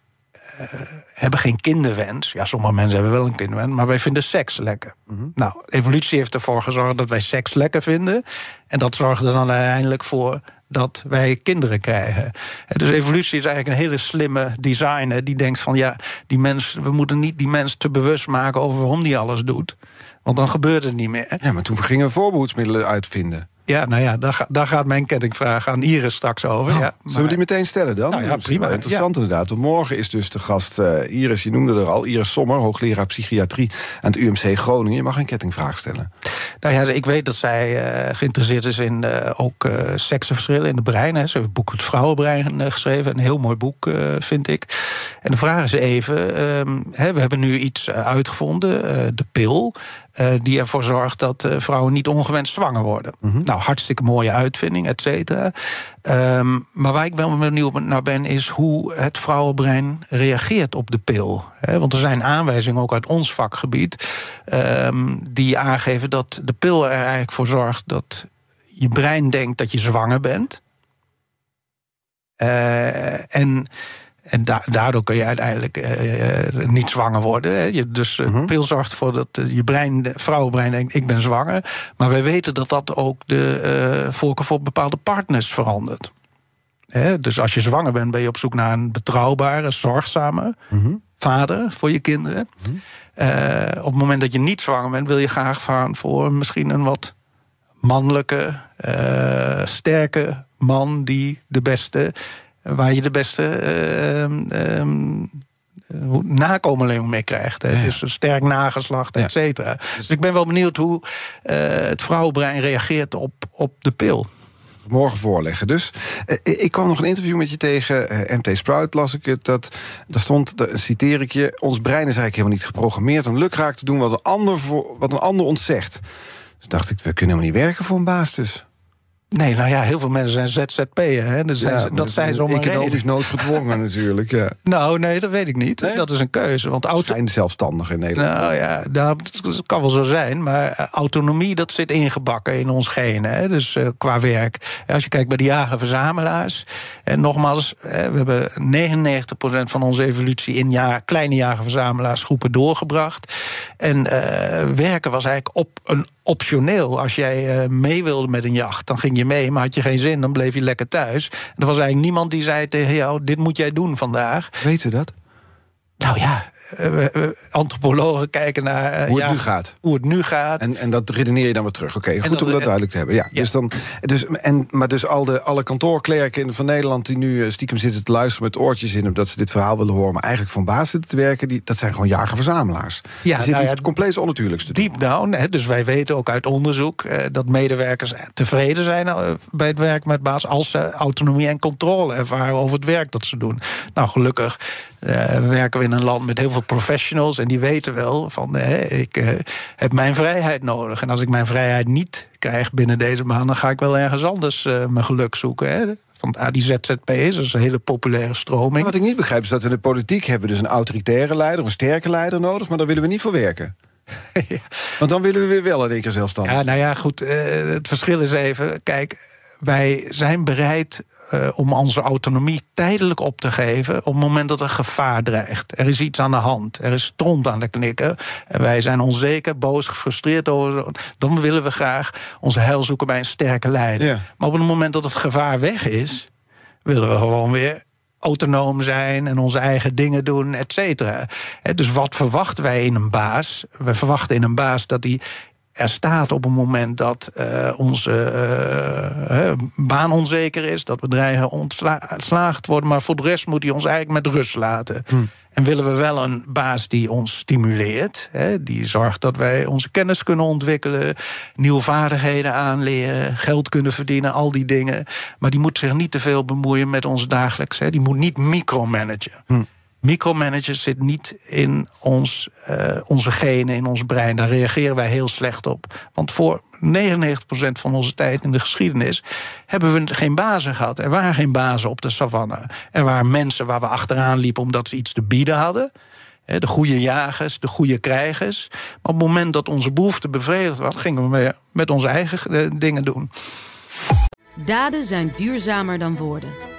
hebben geen kinderwens. Ja, sommige mensen hebben wel een kinderwens, maar wij vinden seks lekker. Mhm. Nou, evolutie heeft ervoor gezorgd dat wij seks lekker vinden. En dat zorgt er dan uiteindelijk voor dat wij kinderen krijgen. Dus evolutie is eigenlijk een hele slimme designer die denkt van ja, die mens, we moeten niet die mens te bewust maken over waarom die alles doet. Want dan gebeurt het niet meer. Ja, maar toen gingen we voorbehoedsmiddelen uitvinden. Ja, nou ja, daar, daar, gaat mijn kettingvraag aan Iris straks over. Oh, ja, Zullen we die meteen stellen dan? Nou ja, prima. Interessant inderdaad. Want morgen is dus de gast uh, Iris, je noemde er al, Iris Sommer, hoogleraar psychiatrie aan het UMC Groningen. Je mag een kettingvraag stellen. Nou ja, ik weet dat zij uh, geïnteresseerd is in uh, ook seksenverschillen in het brein. Hè. Ze heeft het boek Het Vrouwenbrein geschreven. Een heel mooi boek, vind ik. En de vraag is even, um, hè, we hebben nu iets uitgevonden, de pil... die ervoor zorgt dat vrouwen niet ongewenst zwanger worden. Mm Nou, hartstikke mooie uitvinding, et cetera. Um, maar waar ik wel benieuwd naar ben, is hoe het vrouwenbrein reageert op de pil. want er zijn aanwijzingen ook uit ons vakgebied um, die aangeven dat de pil er eigenlijk voor zorgt dat je brein denkt dat je zwanger bent. Uh, en en daardoor kun je uiteindelijk uh, niet zwanger worden. Hè. Je, dus uh, pil zorgt ervoor dat je brein, de vrouwenbrein denkt: ik ben zwanger. Maar wij weten dat dat ook de uh, voorkeur voor bepaalde partners verandert. Hè. Dus als je zwanger bent, ben je op zoek naar een betrouwbare, zorgzame mhm. vader voor je kinderen. Mhm. op het moment dat je niet zwanger bent, wil je graag gaan voor misschien een wat mannelijke, sterke man die de beste waar je de beste uh, nakomeling mee krijgt. Hè. Dus een sterk nageslacht, et cetera. Dus ik ben wel benieuwd hoe uh, het vrouwenbrein reageert op, op de pil morgen voorleggen. Dus ik kwam nog een interview met je tegen. MT Sprout las ik het. Dat, daar stond, daar citeer ik je... ons brein is eigenlijk helemaal niet geprogrammeerd... om lukraak te doen wat een ander, voor, wat een ander ons zegt. Dus dacht ik, we kunnen helemaal niet werken voor een baas dus. Nee, nou ja, heel veel mensen zijn ZZP'er. Hè? Dat zijn, dat zijn zomaar Economisch noodgedwongen natuurlijk, ja. Nou, nee, dat weet ik niet. Dat is een keuze. Want auto... Zijn zelfstandig in Nederland. Nou ja, dat kan wel zo zijn. Maar eh, autonomie, dat zit ingebakken in ons genen. Hè? Dus uh, qua werk. Als je kijkt bij de jager-verzamelaars... En nogmaals, we hebben 99% van onze evolutie... in jaar, kleine jager-verzamelaarsgroepen doorgebracht. En uh, werken was eigenlijk op een optioneel. Als jij uh, mee wilde met een jacht, dan ging je mee. Maar had je geen zin, dan bleef je lekker thuis. En er was eigenlijk niemand die zei tegen jou: dit moet jij doen vandaag. Weet u dat? Nou ja, antropologen kijken naar uh, hoe het nu gaat. Hoe het nu gaat. En, en dat redeneer je dan weer terug. Oké, goed om dat duidelijk te hebben. Ja, Dus dan, dus, en, maar dus al de, alle kantoorklerken van Nederland die nu stiekem zitten te luisteren met oortjes in, omdat ze dit verhaal willen horen, maar eigenlijk van baas zitten te werken, die, dat zijn gewoon jager-verzamelaars. Ja, er zit nou iets compleet onnatuurlijks te Deep down, hè, dus wij weten ook uit onderzoek dat medewerkers tevreden zijn bij het werk met baas als ze autonomie en controle ervaren over het werk dat ze doen. Nou, gelukkig werken we in een land met heel veel professionals en die weten wel van ik uh, heb mijn vrijheid nodig. En als ik mijn vrijheid niet krijg binnen deze maand, dan ga ik wel ergens anders uh, mijn geluk zoeken. Hè. Van ah, die ZZP is, is een hele populaire stroming. wat ik niet begrijp is dat in de politiek hebben we dus een autoritaire leider, een sterke leider nodig, maar daar willen we niet voor werken. Want dan willen we weer wel in één keer zelfstandig. Ja, nou ja, goed. Uh, het verschil is even. Kijk, wij zijn bereid uh, om onze autonomie tijdelijk op te geven op het moment dat er gevaar dreigt. Er is iets aan de hand, er is stront aan de knikken. En wij zijn onzeker, boos, gefrustreerd over. Dan willen we graag onze heil zoeken bij een sterke leider. Maar op het moment dat het gevaar weg is, willen we gewoon weer autonoom zijn en onze eigen dingen doen, et cetera. Dus wat verwachten wij in een baas? We verwachten in een baas dat hij er staat op een moment dat uh, onze uh, baan onzeker is, dat bedrijven ontslagen worden, maar voor de rest moet hij ons eigenlijk met rust laten. Hm. En willen we wel een baas die ons stimuleert, hè, die zorgt dat wij onze kennis kunnen ontwikkelen, nieuwe vaardigheden aanleren, geld kunnen verdienen, al die dingen. Maar die moet zich niet te veel bemoeien met ons dagelijks. Hè. Die moet niet micromanagen. Hm. Micromanager zit niet in ons, uh, onze genen, in ons brein. Daar reageren wij heel slecht op. Want voor 99% van onze tijd in de geschiedenis hebben we geen bazen gehad. Er waren geen bazen op de savanne. Er waren mensen waar we achteraan liepen omdat ze iets te bieden hadden. De goede jagers, de goede krijgers. Maar op het moment dat onze behoefte bevredigd was, gingen we met onze eigen eh, dingen doen. Daden zijn duurzamer dan woorden.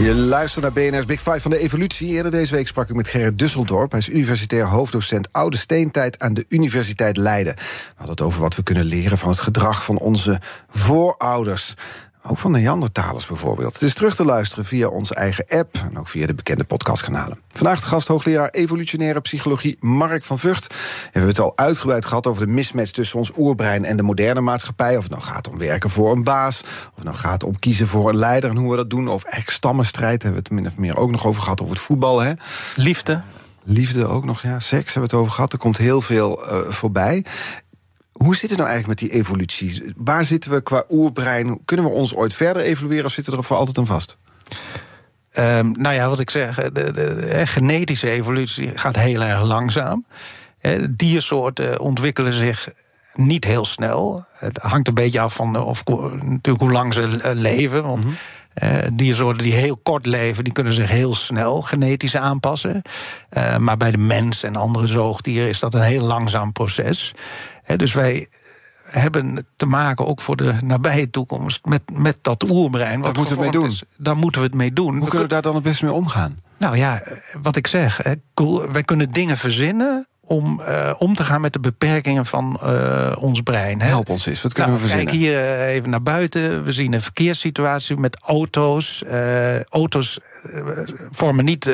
Je luistert naar BNR's Big Five van de evolutie. Eerder deze week sprak ik met Gerrit Dusseldorp. Hij is universitair hoofddocent Oude Steentijd aan de Universiteit Leiden. We hadden het over wat we kunnen leren van het gedrag van onze voorouders. Ook van Neandertalers bijvoorbeeld. Het is terug te luisteren via onze eigen app en ook via de bekende podcastkanalen. Vandaag de gast hoogleraar evolutionaire psychologie Mark van Vught. We hebben het al uitgebreid gehad over de mismatch tussen ons oerbrein en de moderne maatschappij. Of het nou gaat om werken voor een baas, of het nou gaat om kiezen voor een leider en hoe we dat doen. Of echt stammenstrijd hebben we het min of meer ook nog over gehad over het voetbal. Hè? Liefde. Liefde ook nog, ja. Seks hebben we het over gehad. Er komt heel veel uh, voorbij. Hoe zit het nou eigenlijk met die evolutie? Waar zitten we qua oerbrein? Kunnen we ons ooit verder evolueren of zitten we er voor altijd aan vast? Um, nou ja, wat ik zeg, de, de, de, genetische evolutie gaat heel erg langzaam. Diersoorten ontwikkelen zich niet heel snel. Het hangt een beetje af van of, natuurlijk hoe lang ze leven. Want mm diersoorten die heel kort leven, die kunnen zich heel snel genetisch aanpassen. Uh, maar bij de mens en andere zoogdieren is dat een heel langzaam proces dus wij hebben te maken, ook voor de nabije toekomst, met, met dat oerbrein. Wat moeten we mee doen? Is, daar moeten we het mee doen. Hoe kunnen we daar dan het best mee omgaan? Nou ja, wat ik zeg, wij kunnen dingen verzinnen om uh, om te gaan met de beperkingen van uh, ons brein. Hè. Help ons eens, wat kunnen nou, we verzinnen? Kijk hier uh, even naar buiten. We zien een verkeerssituatie met auto's. auto's vormen niet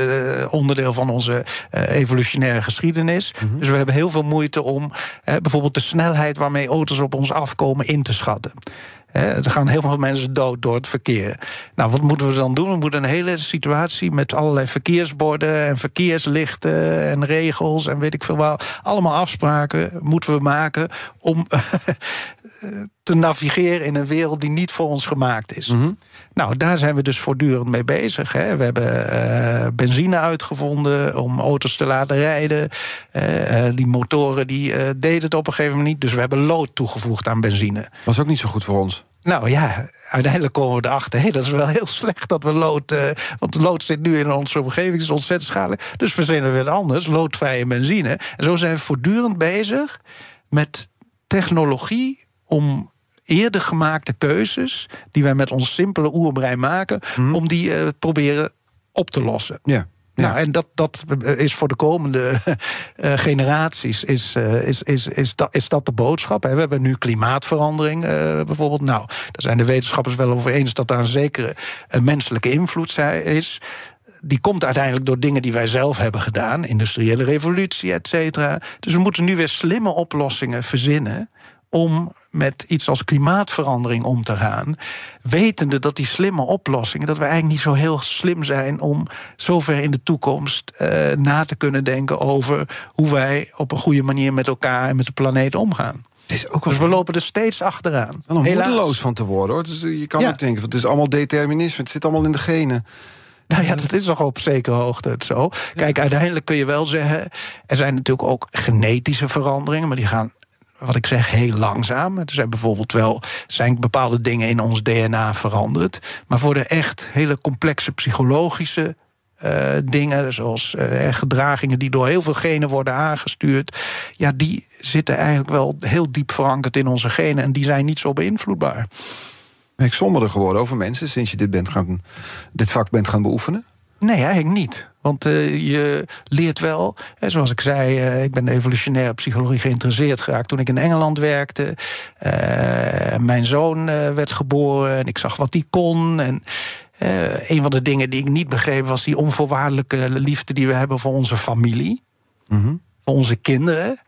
onderdeel van onze evolutionaire geschiedenis. Mm -hmm. Dus we hebben heel veel moeite om bijvoorbeeld de snelheid waarmee auto's op ons afkomen in te schatten. Er gaan heel veel mensen dood door het verkeer. Nou, wat moeten we dan doen? We moeten een hele situatie met allerlei verkeersborden en verkeerslichten en regels en weet ik veel wat. Allemaal afspraken moeten we maken om te navigeren in een wereld die niet voor ons gemaakt is. Mm Nou, daar zijn we dus voortdurend mee bezig. Hè. We hebben uh, benzine uitgevonden om auto's te laten rijden. Uh, die motoren die, uh, deden het op een gegeven moment niet. Dus we hebben lood toegevoegd aan benzine. Was ook niet zo goed voor ons. Nou ja, uiteindelijk komen we erachter. Hey, dat is wel heel slecht dat we lood. Uh, want lood zit nu in onze omgeving, is ontzettend schadelijk. Dus verzinnen we het anders, loodvrije benzine. En zo zijn we voortdurend bezig met technologie om eerder gemaakte keuzes die wij met ons simpele oerbrein maken, hmm. om die uh, proberen op te lossen. Ja. Ja. Nou, en dat, dat is voor de komende uh, generaties is, uh, is, is, is, dat, is dat de boodschap. We hebben nu klimaatverandering uh, bijvoorbeeld. Nou, daar zijn de wetenschappers wel over eens dat daar een zekere menselijke invloed is die komt uiteindelijk door dingen die wij zelf hebben gedaan. Industriële revolutie, et cetera. Dus we moeten nu weer slimme oplossingen verzinnen om met iets als klimaatverandering om te gaan. Wetende dat die slimme oplossingen, dat we eigenlijk niet zo heel slim zijn om zover in de toekomst uh, na te kunnen denken over hoe wij op een goede manier met elkaar en met de planeet omgaan. is ook dus we lopen er steeds achteraan. Wel moedeloos van te worden hoor. Dus je kan ook denken, het is allemaal determinisme, het zit allemaal in de genen. Nou ja, dat is toch op zekere hoogte het zo. Kijk, uiteindelijk kun je wel zeggen... er zijn natuurlijk ook genetische veranderingen... maar die gaan wat ik zeg, heel langzaam. Er zijn bijvoorbeeld wel zijn bepaalde dingen in ons DNA veranderd. Maar voor de echt hele complexe psychologische uh, dingen, zoals uh, gedragingen die door heel veel genen worden aangestuurd, ja, die zitten eigenlijk wel heel diep verankerd in onze genen en die zijn niet zo beïnvloedbaar. Ben ik somberder geworden over mensen sinds je dit, bent gaan, dit vak bent gaan beoefenen? Nee, eigenlijk niet. Want uh, je leert wel, hè, zoals ik zei, uh, ik ben evolutionaire psychologie geïnteresseerd geraakt toen ik in Engeland werkte. Uh, mijn zoon werd geboren en ik zag wat hij kon. En een van de dingen die ik niet begreep was die onvoorwaardelijke liefde die we hebben voor onze familie, mm -hmm. voor onze kinderen.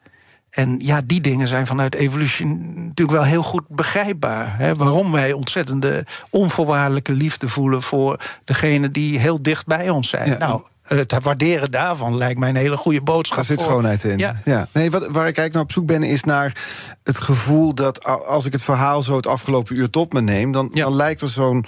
En ja, die dingen zijn vanuit evolutie natuurlijk wel heel goed begrijpbaar. Hè? Waarom wij ontzettende onvoorwaardelijke liefde voelen voor degene die heel dicht bij ons zijn. nou, het waarderen daarvan lijkt mij een hele goede boodschap. Daar zit schoonheid in. Ja. ja. Nee, wat, waar ik eigenlijk naar op zoek ben, is naar het gevoel dat als ik het verhaal zo het afgelopen uur tot me neem, dan, dan lijkt er zo'n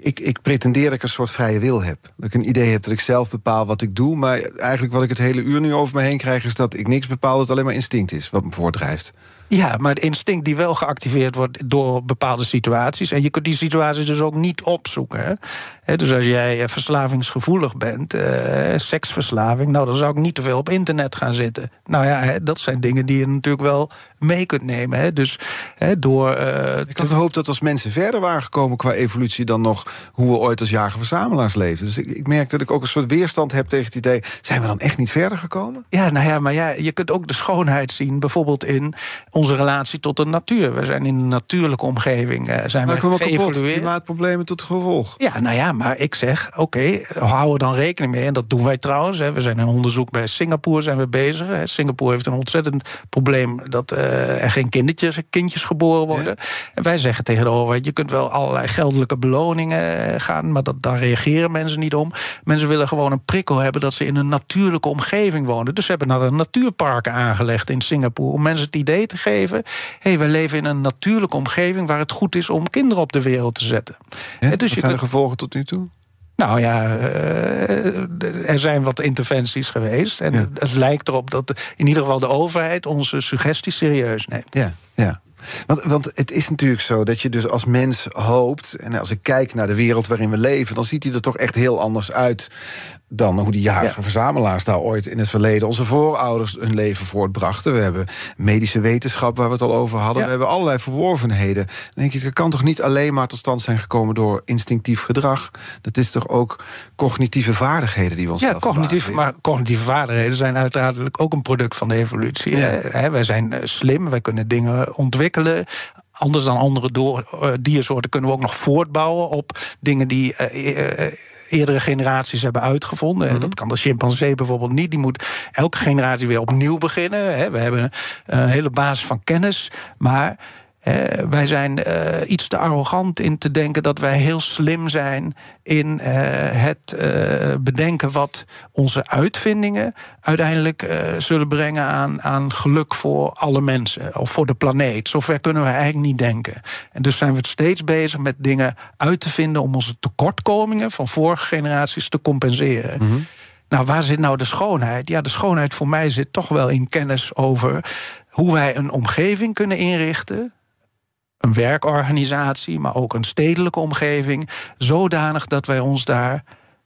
ik, ik pretendeer dat ik een soort vrije wil heb. Dat ik een idee heb dat ik zelf bepaal wat ik doe. Maar eigenlijk wat ik het hele uur nu over me heen krijg... is dat ik niks bepaal, dat het alleen maar instinct is wat me voordrijft. Ja, maar het instinct die wel geactiveerd wordt door bepaalde situaties. En je kunt die situaties dus ook niet opzoeken. Hè? dus als jij eh, verslavingsgevoelig bent, eh, seksverslaving, nou dan zou ik niet te veel op internet gaan zitten. Nou ja, dat zijn dingen die je natuurlijk wel mee kunt nemen. Hè? Dus hè, door. Uh, ik had gehoopt dat als mensen verder waren gekomen qua evolutie dan nog hoe we ooit als jager-verzamelaars leefden. Dus ik, ik merk dat ik ook een soort weerstand heb tegen het idee: zijn we dan echt niet verder gekomen? Ja, nou ja, maar ja, je kunt ook de schoonheid zien, bijvoorbeeld in onze relatie tot de natuur. We zijn in een natuurlijke omgeving uh, zijn maar we geëvolueerd. Klimaatproblemen tot gevolg. Ja, nou ja, maar ik zeg, oké, okay, houden we dan rekening mee. En dat doen wij trouwens. Hè. We zijn in onderzoek bij Singapore zijn we bezig. Hè. Singapore heeft een ontzettend probleem dat uh, er geen kindertjes, kindjes geboren worden. En wij zeggen tegen de overheid, je kunt wel allerlei geldelijke beloningen eh, gaan, maar dat, daar reageren mensen niet om. Mensen willen gewoon een prikkel hebben dat ze in een natuurlijke omgeving wonen. Dus ze hebben naar een natuurparken aangelegd in Singapore om mensen het idee te geven geven. hey, we leven in een natuurlijke omgeving waar het goed is om kinderen op de wereld te zetten. Ja, dus wat zijn de gevolgen tot nu toe? Nou ja, uh, er zijn wat interventies geweest. En het lijkt erop dat in ieder geval de overheid onze suggesties serieus neemt. Ja, ja. Want, want het is natuurlijk zo dat je dus als mens hoopt. En als ik kijk naar de wereld waarin we leven, dan ziet hij er toch echt heel anders uit dan hoe die jarige verzamelaars daar ooit in het verleden onze voorouders hun leven voortbrachten. We hebben medische wetenschap waar we het al over hadden. We hebben allerlei verworvenheden. Dan denk ik, dat kan toch niet alleen maar tot stand zijn gekomen door instinctief gedrag. Dat is toch ook cognitieve vaardigheden die we ons Ja, cognitieve, maar cognitieve vaardigheden zijn uiteraard ook een product van de evolutie. Ja. wij zijn eh, slim, wij kunnen dingen ontwikkelen anders dan andere door, uh, diersoorten kunnen we ook nog voortbouwen op dingen die uh, eerdere generaties hebben uitgevonden. Mm Dat kan de chimpansee bijvoorbeeld niet. Die moet elke generatie weer opnieuw beginnen. We hebben een hele basis van kennis. Maar wij zijn uh, iets te arrogant in te denken dat wij heel slim zijn in uh, het bedenken wat onze uitvindingen uiteindelijk zullen brengen aan, aan geluk voor alle mensen of voor de planeet. Zover kunnen we eigenlijk niet denken. En dus zijn we steeds bezig met dingen uit te vinden om onze tekortkomingen van vorige generaties te compenseren. Mm -hmm. Nou, waar zit nou de schoonheid? Ja, de schoonheid voor mij zit toch wel in kennis over hoe wij een omgeving kunnen inrichten een werkorganisatie, maar ook een stedelijke omgeving, zodanig dat wij ons daar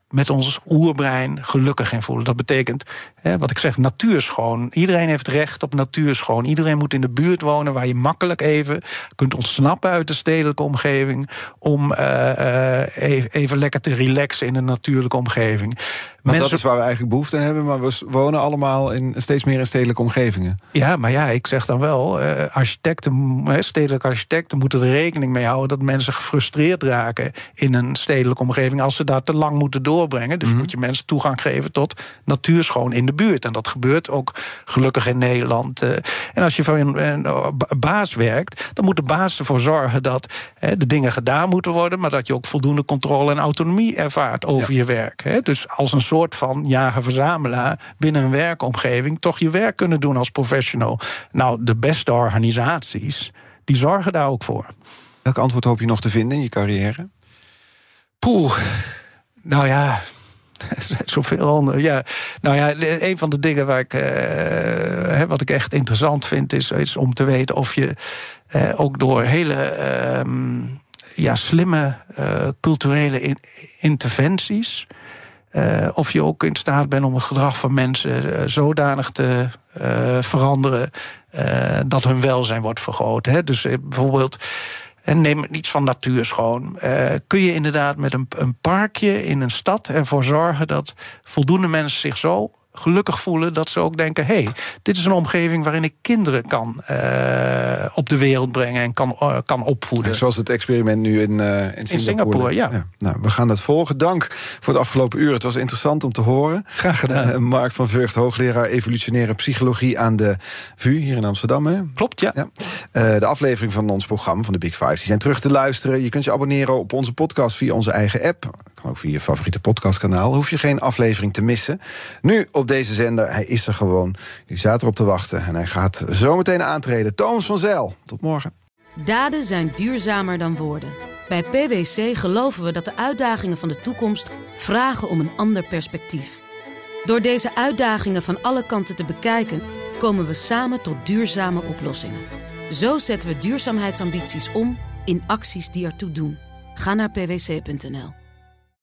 met ons oerbrein gelukkig in voelen. Dat betekent, hè, wat ik zeg, natuurschoon. Iedereen heeft recht op natuurschoon. Iedereen moet in de buurt wonen waar je makkelijk even kunt ontsnappen uit de stedelijke omgeving. om uh, uh, even lekker te relaxen in een natuurlijke omgeving. Want dat is waar we eigenlijk behoefte aan hebben, maar we wonen allemaal in, steeds meer in stedelijke omgevingen. Ja, maar ja, ik zeg dan wel, uh, architecten, stedelijke architecten moeten er rekening mee houden dat mensen gefrustreerd raken in een stedelijke omgeving als ze daar te lang moeten doorbrengen. Dus mm moet je mensen toegang geven tot natuurschoon in de buurt. En dat gebeurt ook gelukkig in Nederland. Uh, en als je voor een, een, baas werkt, dan moet de baas ervoor zorgen dat de dingen gedaan moeten worden, maar dat je ook voldoende controle en autonomie ervaart over je werk. Dus als een soort van jager-verzamelaar binnen een werkomgeving toch je werk kunnen doen als professional. Nou, de beste organisaties, die zorgen daar ook voor. Welk antwoord hoop je nog te vinden in je carrière? Poeh. Nou ja, zoveel andere. Ja, nou ja, een van de dingen waar ik, uh, wat ik echt interessant vind, is, is om te weten of je uh, ook door hele uh, ja, slimme uh, culturele in, interventies. of je ook in staat bent om het gedrag van mensen zodanig te veranderen dat hun welzijn wordt vergroot. Hè? Dus bijvoorbeeld en neem iets van natuurschoon. Uh, kun je inderdaad met een, een parkje in een stad ervoor zorgen dat voldoende mensen zich zo gelukkig voelen dat ze ook denken: hé, hey, dit is een omgeving waarin ik kinderen kan uh, op de wereld brengen en kan, uh, kan opvoeden. Zoals het experiment nu in, uh, in Singapore. In Singapore ja. ja. Nou, we gaan dat volgen. Dank voor het afgelopen uur. Het was interessant om te horen. Graag gedaan. Mark van Vught, hoogleraar evolutionaire psychologie aan de VU hier in Amsterdam. Hè? Klopt, ja. ja. de aflevering van ons programma van de Big Five die zijn terug te luisteren. Je kunt je abonneren op onze podcast via onze eigen app. Kan ook via je favoriete podcastkanaal. Hoef je geen aflevering te missen. Nu op deze zender. Hij is er gewoon. U zaten erop te wachten en hij gaat zometeen aantreden. Thomas van Zeil, tot morgen. Daden zijn duurzamer dan woorden. Bij PwC geloven we dat de uitdagingen van de toekomst vragen om een ander perspectief. Door deze uitdagingen van alle kanten te bekijken, komen we samen tot duurzame oplossingen. Zo zetten we duurzaamheidsambities om in acties die ertoe doen. Ga naar pwc.nl.